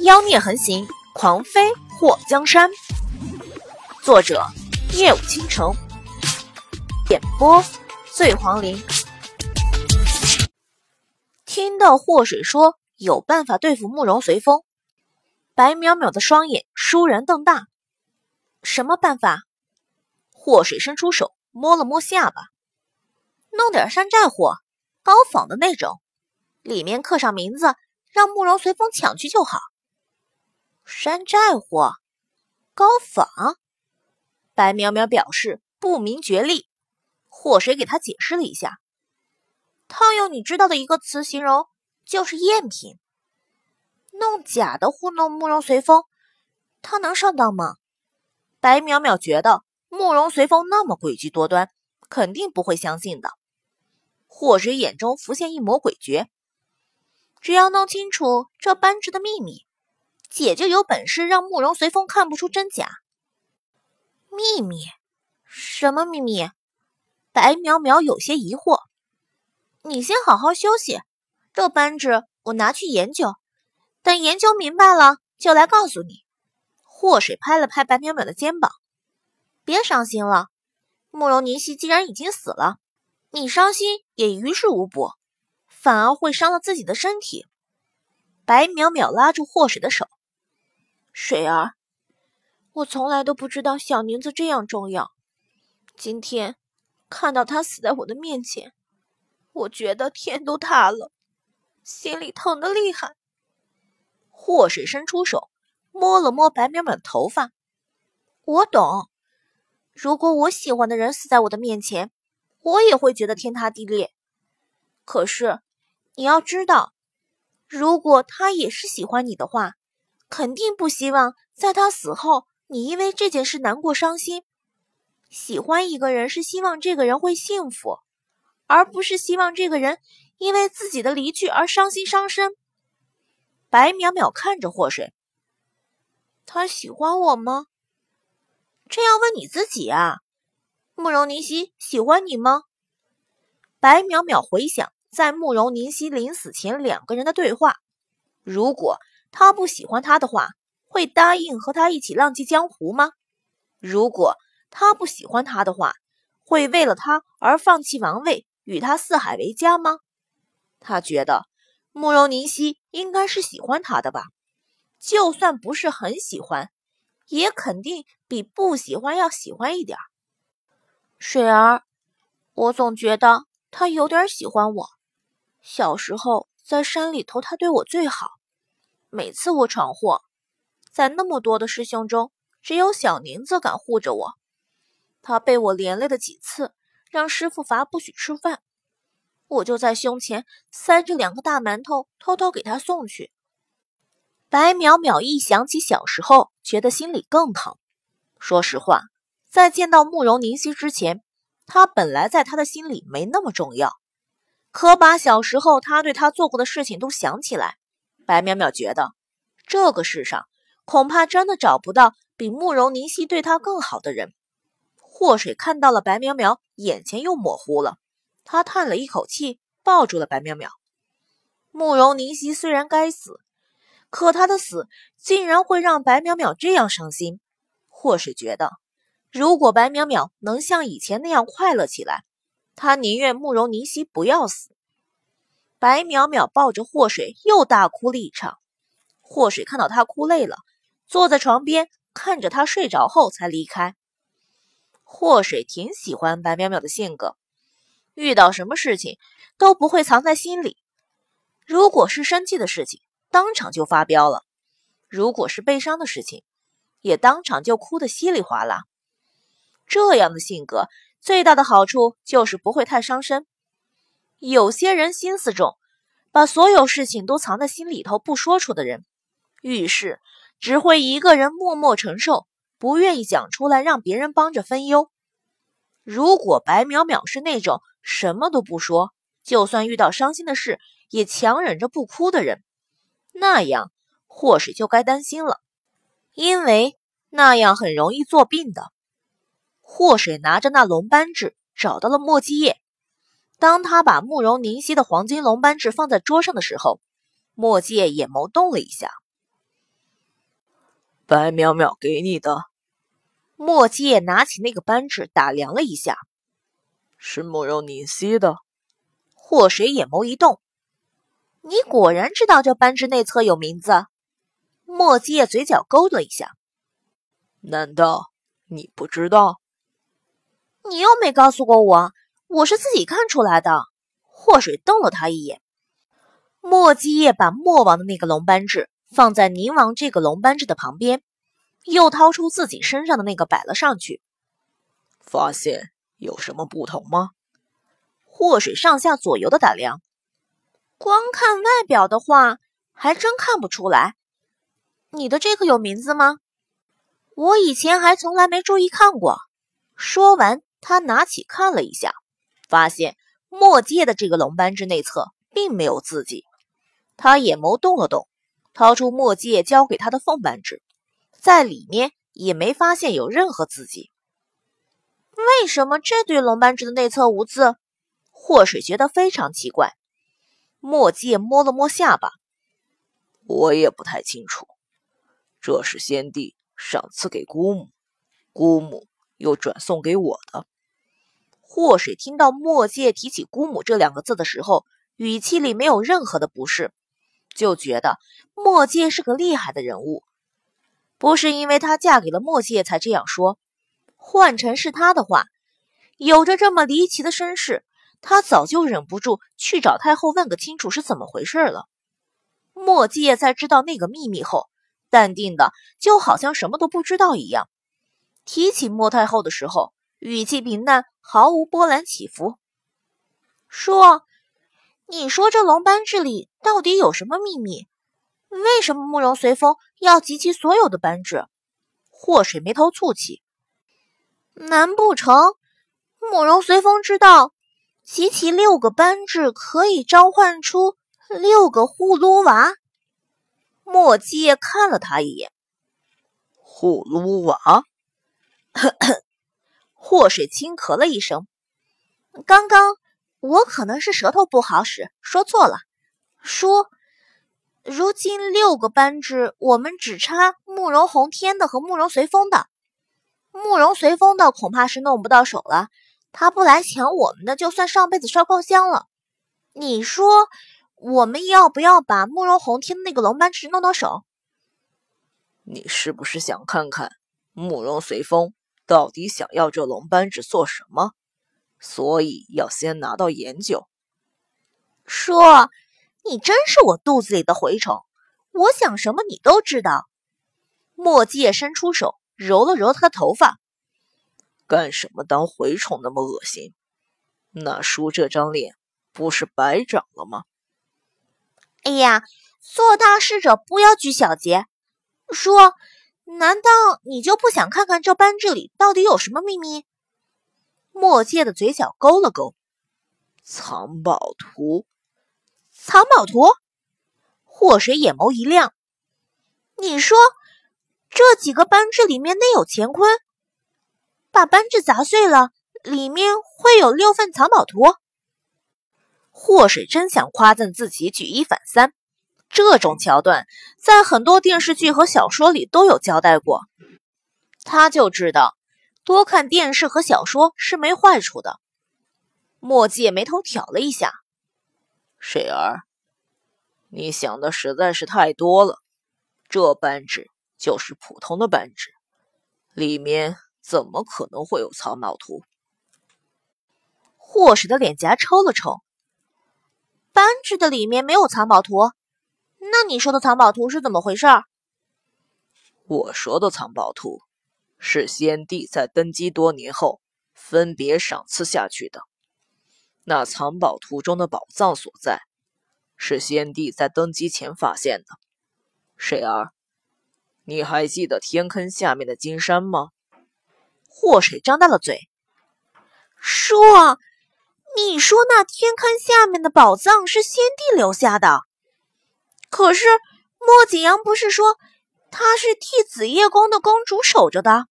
妖孽横行，狂飞祸江山。作者：夜舞倾城，演播：醉黄林。听到祸水说有办法对付慕容随风，白淼淼的双眼倏然瞪大。什么办法？祸水伸出手摸了摸下巴，弄点山寨货，高仿的那种，里面刻上名字，让慕容随风抢去就好。山寨货，高仿。白淼淼表示不明觉厉。祸水给他解释了一下，套用你知道的一个词形容，就是赝品。弄假的糊弄慕容随风，他能上当吗？白淼淼觉得慕容随风那么诡计多端，肯定不会相信的。祸水眼中浮现一抹诡谲，只要弄清楚这扳指的秘密。姐就有本事让慕容随风看不出真假。秘密？什么秘密？白淼淼有些疑惑。你先好好休息，这扳指我拿去研究，等研究明白了就来告诉你。祸水拍了拍白淼淼的肩膀，别伤心了。慕容凝曦既然已经死了，你伤心也于事无补，反而会伤了自己的身体。白淼淼拉住祸水的手。水儿，我从来都不知道小宁子这样重要。今天看到他死在我的面前，我觉得天都塌了，心里疼得厉害。祸水伸出手摸了摸白淼淼的头发，我懂。如果我喜欢的人死在我的面前，我也会觉得天塌地裂。可是你要知道，如果他也是喜欢你的话。肯定不希望在他死后，你因为这件事难过伤心。喜欢一个人是希望这个人会幸福，而不是希望这个人因为自己的离去而伤心伤身。白淼淼看着祸水，他喜欢我吗？这要问你自己啊。慕容凝曦喜欢你吗？白淼淼回想在慕容凝曦临死前两个人的对话，如果。他不喜欢他的话，会答应和他一起浪迹江湖吗？如果他不喜欢他的话，会为了他而放弃王位，与他四海为家吗？他觉得慕容凝曦应该是喜欢他的吧，就算不是很喜欢，也肯定比不喜欢要喜欢一点。水儿，我总觉得他有点喜欢我。小时候在山里头，他对我最好。每次我闯祸，在那么多的师兄中，只有小宁子敢护着我。他被我连累了几次，让师傅罚不许吃饭，我就在胸前塞着两个大馒头，偷偷给他送去。白淼淼一想起小时候，觉得心里更疼。说实话，在见到慕容凝夕之前，他本来在他的心里没那么重要。可把小时候他对他做过的事情都想起来。白淼淼觉得，这个世上恐怕真的找不到比慕容凝曦对她更好的人。祸水看到了白淼淼，眼前又模糊了，他叹了一口气，抱住了白淼淼。慕容凝曦虽然该死，可他的死竟然会让白淼淼这样伤心。祸水觉得，如果白淼淼能像以前那样快乐起来，他宁愿慕容凝曦不要死。白淼淼抱着祸水又大哭了一场，祸水看到他哭累了，坐在床边看着他睡着后才离开。祸水挺喜欢白淼淼的性格，遇到什么事情都不会藏在心里，如果是生气的事情，当场就发飙了；如果是悲伤的事情，也当场就哭得稀里哗啦。这样的性格最大的好处就是不会太伤身。有些人心思重，把所有事情都藏在心里头不说出的人，遇事只会一个人默默承受，不愿意讲出来让别人帮着分忧。如果白淼淼是那种什么都不说，就算遇到伤心的事也强忍着不哭的人，那样祸水就该担心了，因为那样很容易作病的。祸水拿着那龙斑痣找到了墨迹叶。当他把慕容凝曦的黄金龙扳指放在桌上的时候，墨界眼眸动了一下。白淼淼给你的。墨界拿起那个扳指打量了一下，是慕容凝曦的。祸水眼眸一动，你果然知道这扳指内侧有名字。墨界嘴角勾了一下，难道你不知道？你又没告诉过我，我是自己看出来的。祸水瞪了他一眼。墨迹叶把墨王的那个龙扳指放在宁王这个龙扳指的旁边，又掏出自己身上的那个摆了上去。发现有什么不同吗？祸水上下左右的打量，光看外表的话，还真看不出来。你的这个有名字吗？我以前还从来没注意看过。说完，他拿起看了一下，发现墨界的这个龙扳指内侧并没有字迹。他眼眸动了动，掏出墨界交给他的凤扳指，在里面也没发现有任何字迹。为什么这对龙扳指的内侧无字？祸水觉得非常奇怪。墨界摸了摸下巴，我也不太清楚。这是先帝赏赐给姑母，姑母又转送给我的。祸水听到墨界提起姑母这两个字的时候，语气里没有任何的不适。就觉得墨界是个厉害的人物，不是因为她嫁给了墨界才这样说。换成是他的话，有着这么离奇的身世，他早就忍不住去找太后问个清楚是怎么回事了。墨界在知道那个秘密后，淡定的就好像什么都不知道一样。提起莫太后的时候，语气平淡，毫无波澜起伏，说。你说这龙斑痣里到底有什么秘密？为什么慕容随风要集齐所有的班制？祸水眉头蹙起，难不成慕容随风知道集齐六个班制可以召唤出六个葫芦娃？墨迹看了他一眼，葫芦娃。祸水轻咳了一声，刚刚。我可能是舌头不好使，说错了。说，如今六个扳指，我们只差慕容宏天的和慕容随风的。慕容随风的恐怕是弄不到手了，他不来抢我们的，就算上辈子烧高香了。你说，我们要不要把慕容宏天的那个龙扳指弄到手？你是不是想看看慕容随风到底想要这龙扳指做什么？所以要先拿到研究。叔，你真是我肚子里的蛔虫，我想什么你都知道。墨界伸出手揉了揉他的头发，干什么当蛔虫那么恶心？那叔这张脸不是白长了吗？哎呀，做大事者不要拘小节。叔，难道你就不想看看这班这里到底有什么秘密？墨界的嘴角勾了勾，藏宝图，藏宝图。祸水眼眸一亮，你说这几个扳指里面内有乾坤，把扳指砸碎了，里面会有六份藏宝图。祸水真想夸赞自己举一反三，这种桥段在很多电视剧和小说里都有交代过，他就知道。多看电视和小说是没坏处的。墨界眉头挑了一下，水儿，你想的实在是太多了。这扳指就是普通的扳指，里面怎么可能会有藏宝图？霍水的脸颊抽了抽，扳指的里面没有藏宝图，那你说的藏宝图是怎么回事？我说的藏宝图。是先帝在登基多年后分别赏赐下去的。那藏宝图中的宝藏所在，是先帝在登基前发现的。水儿，你还记得天坑下面的金山吗？祸水张大了嘴，说：“你说那天坑下面的宝藏是先帝留下的？可是莫景阳不是说？”他是替紫夜宫的公主守着的。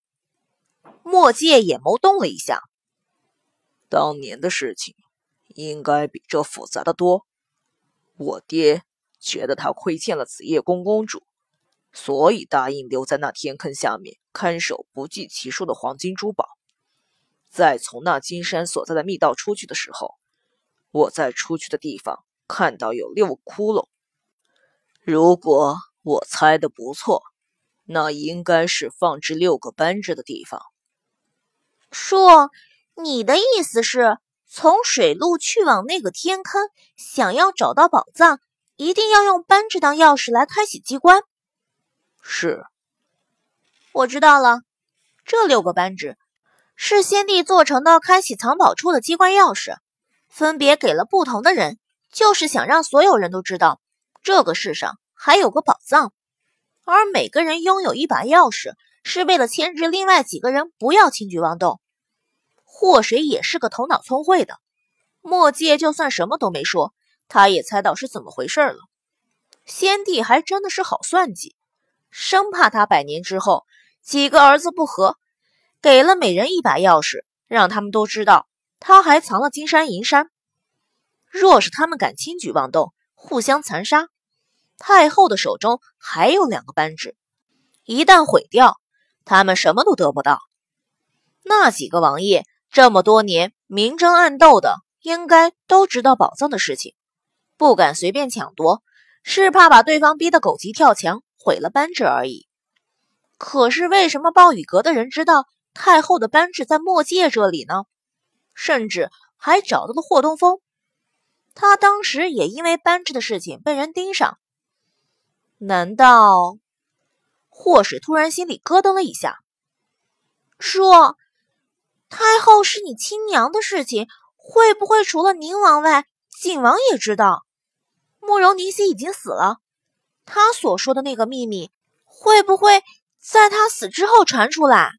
墨界眼眸动了一下，当年的事情应该比这复杂的多。我爹觉得他亏欠了紫夜宫公主，所以答应留在那天坑下面看守不计其数的黄金珠宝。在从那金山所在的密道出去的时候，我在出去的地方看到有六个窟窿。如果我猜的不错，那应该是放置六个扳指的地方。说，你的意思是，从水路去往那个天坑，想要找到宝藏，一定要用扳指当钥匙来开启机关？是，我知道了。这六个扳指是先帝做成的开启藏宝处的机关钥匙，分别给了不同的人，就是想让所有人都知道这个世上还有个宝藏。而每个人拥有一把钥匙，是为了牵制另外几个人不要轻举妄动。祸水也是个头脑聪慧的，墨界就算什么都没说，他也猜到是怎么回事了。先帝还真的是好算计。生怕他百年之后几个儿子不和，给了每人一把钥匙，让他们都知道他还藏了金山银山。若是他们敢轻举妄动，互相残杀，太后的手中还有两个扳指，一旦毁掉，他们什么都得不到。那几个王爷这么多年明争暗斗的，应该都知道宝藏的事情，不敢随便抢夺，是怕把对方逼得狗急跳墙。毁了扳指而已。可是为什么暴雨阁的人知道太后的扳指在墨界这里呢？甚至还找到了霍东风。他当时也因为扳指的事情被人盯上。难道霍水突然心里咯噔了一下，说：“太后是你亲娘的事情，会不会除了宁王外，景王也知道？慕容宁熙已经死了。”他所说的那个秘密，会不会在他死之后传出来？